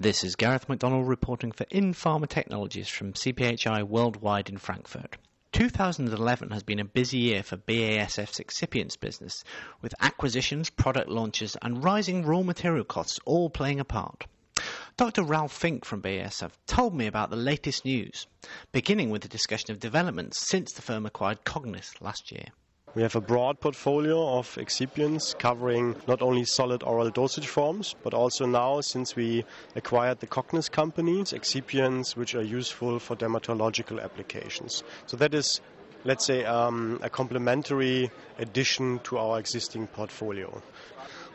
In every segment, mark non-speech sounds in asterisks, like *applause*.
This is Gareth McDonald reporting for In Pharma Technologies from CPHI Worldwide in Frankfurt. 2011 has been a busy year for BASF's excipients business, with acquisitions, product launches, and rising raw material costs all playing a part. Dr. Ralph Fink from BASF told me about the latest news, beginning with a discussion of developments since the firm acquired Cognis last year. We have a broad portfolio of excipients covering not only solid oral dosage forms, but also now, since we acquired the Cognis company, excipients which are useful for dermatological applications. So that is, let's say, um, a complementary addition to our existing portfolio.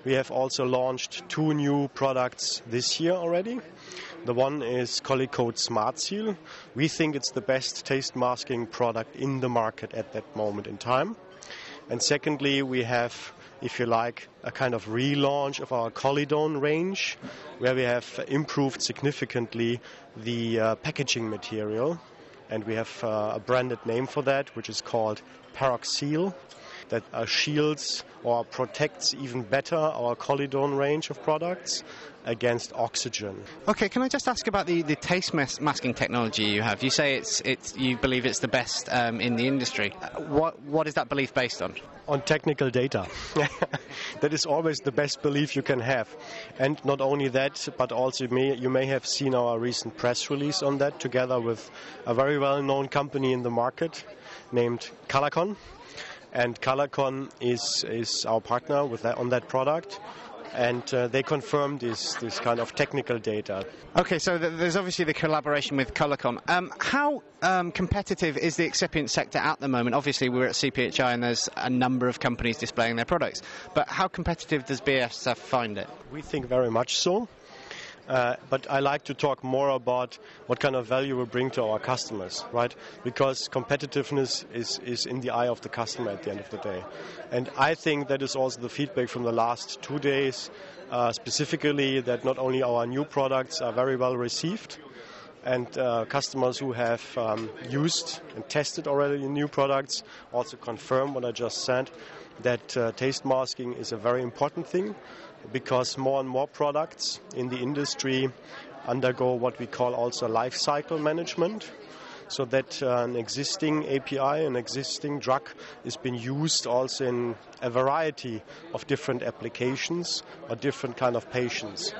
We have also launched two new products this year already. The one is Kollicoat Smartseal. We think it's the best taste masking product in the market at that moment in time. And secondly, we have, if you like, a kind of relaunch of our Kollidon range, where we have improved significantly the uh, packaging material. And we have uh, a branded name for that, which is called PeroXeal that uh, shields or protects even better our Kollidon range of products against oxygen. Okay, can I just ask about the, the taste mas- masking technology you have? You say it's, it's you believe it's the best um, in the industry. Uh, what, what is that belief based on? On technical data. *laughs* that is always the best belief you can have. And not only that, but also you may, you may have seen our recent press release on that together with a very well known company in the market named Colorcon and Colorcon is is our partner with that on that product. And uh, they confirmed this, this kind of technical data. Okay, so th- there's obviously the collaboration with Colorcon. Um, how um, competitive is the excipient sector at the moment? Obviously, we're at CPHI and there's a number of companies displaying their products. But how competitive does BASF find it? We think very much so. Uh, but I like to talk more about what kind of value we bring to our customers, right? Because competitiveness is, is in the eye of the customer at the end of the day. And I think that is also the feedback from the last two days, uh, specifically that not only our new products are very well received, and uh, customers who have um, used and tested already new products also confirm what I just said that uh, taste masking is a very important thing because more and more products in the industry undergo what we call also life cycle management. So that uh, an existing API, an existing drug, is being used also in a variety of different applications or different kind of patients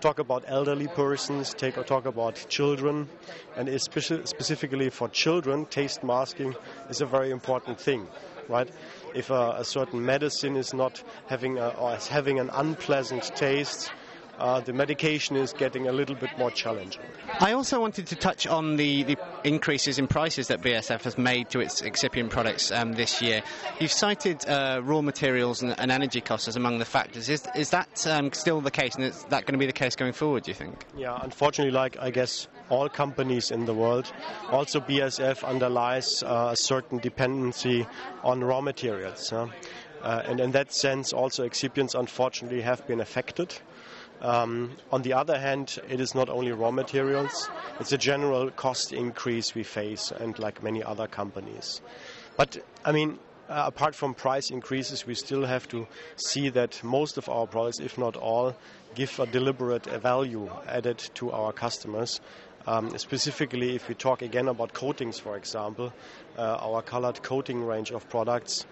talk about elderly persons, take or talk about children, and especially specifically for children, taste masking is a very important thing, right? if a, a certain medicine is not having a, or is having an unpleasant taste, uh, the medication is getting a little bit more challenging. I also wanted to touch on the, the increases in prices that BASF has made to its excipient products um, this year. You've cited uh, raw materials and, and, energy costs as among the factors. Is, is that um, still the case, and is that going to be the case going forward, do you think? Yeah, unfortunately, like I guess all companies in the world, also BASF underlies uh, a certain dependency on raw materials. Uh, and in that sense, also excipients unfortunately have been affected. Um, on the other hand, it is not only raw materials, it's a general cost increase we face, and like many other companies. But, I mean, uh, apart from price increases, we still have to see that most of our products, if not all, give a deliberate value added to our customers. Um, specifically, if we talk again about coatings, for example, uh, our Kollicoat coating range of products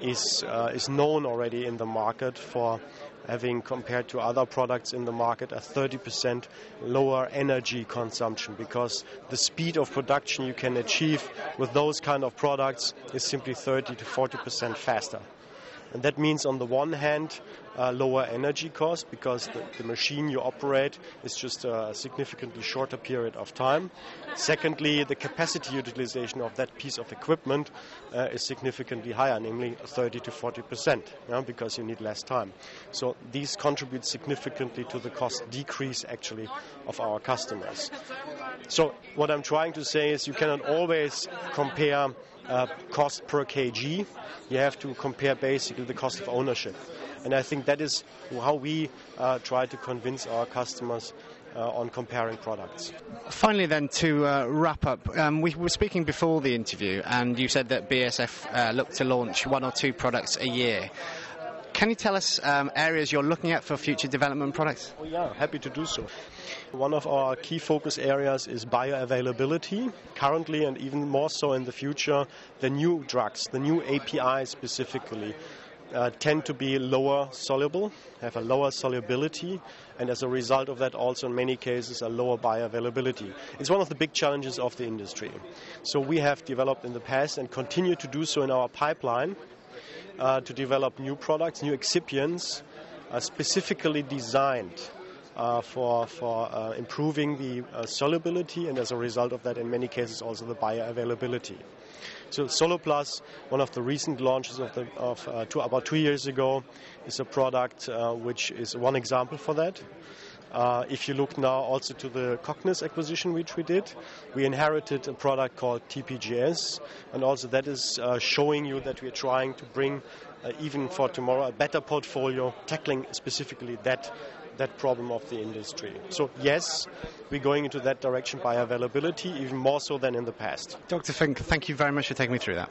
is uh, is known already in the market for having compared to other products in the market a 30% lower energy consumption because the speed of production you can achieve with those kind of products is simply 30 to 40% faster. And that means, on the one hand, uh, lower energy cost because the, the, machine you operate is just a significantly shorter period of time. Secondly, the capacity utilization of that piece of equipment uh, is significantly higher, namely 30 to 40 percent, because you need less time. So these contribute significantly to the cost decrease, actually, of our customers. So what I'm trying to say is you cannot always compare uh, cost per kg. You have to compare basically the cost of ownership. And I think that is how we uh, try to convince our customers uh, on comparing products. Finally, then, to uh, wrap up, um, we were speaking before the interview, and you said that BASF uh, looked to launch one or two products a year. Can you tell us um, areas you're looking at for future development products? Oh, yeah, happy to do so. One of our key focus areas is bioavailability. Currently, and even more so in the future, the new drugs, the new API specifically, uh, tend to be lower soluble, have a lower solubility, and as a result of that, also in many cases, a lower bioavailability. It's one of the big challenges of the industry. So we have developed in the past and continue to do so in our pipeline uh, to develop new products, new excipients, uh, specifically designed uh, for, for uh, improving the uh, solubility and as a result of that, in many cases, also the bioavailability. So Soluplus, one of the recent launches of, the, of uh, two, about two years ago, is a product uh, which is one example for that. Uh, if you look now also to the Cognis acquisition which we did, we inherited a product called TPGS, and also that is uh, showing you that we are trying to bring, uh, even for tomorrow, a better portfolio tackling specifically that that problem of the industry. So yes, we're going into that direction bioavailability, even more so than in the past. Dr. Fink, thank you very much for taking me through that.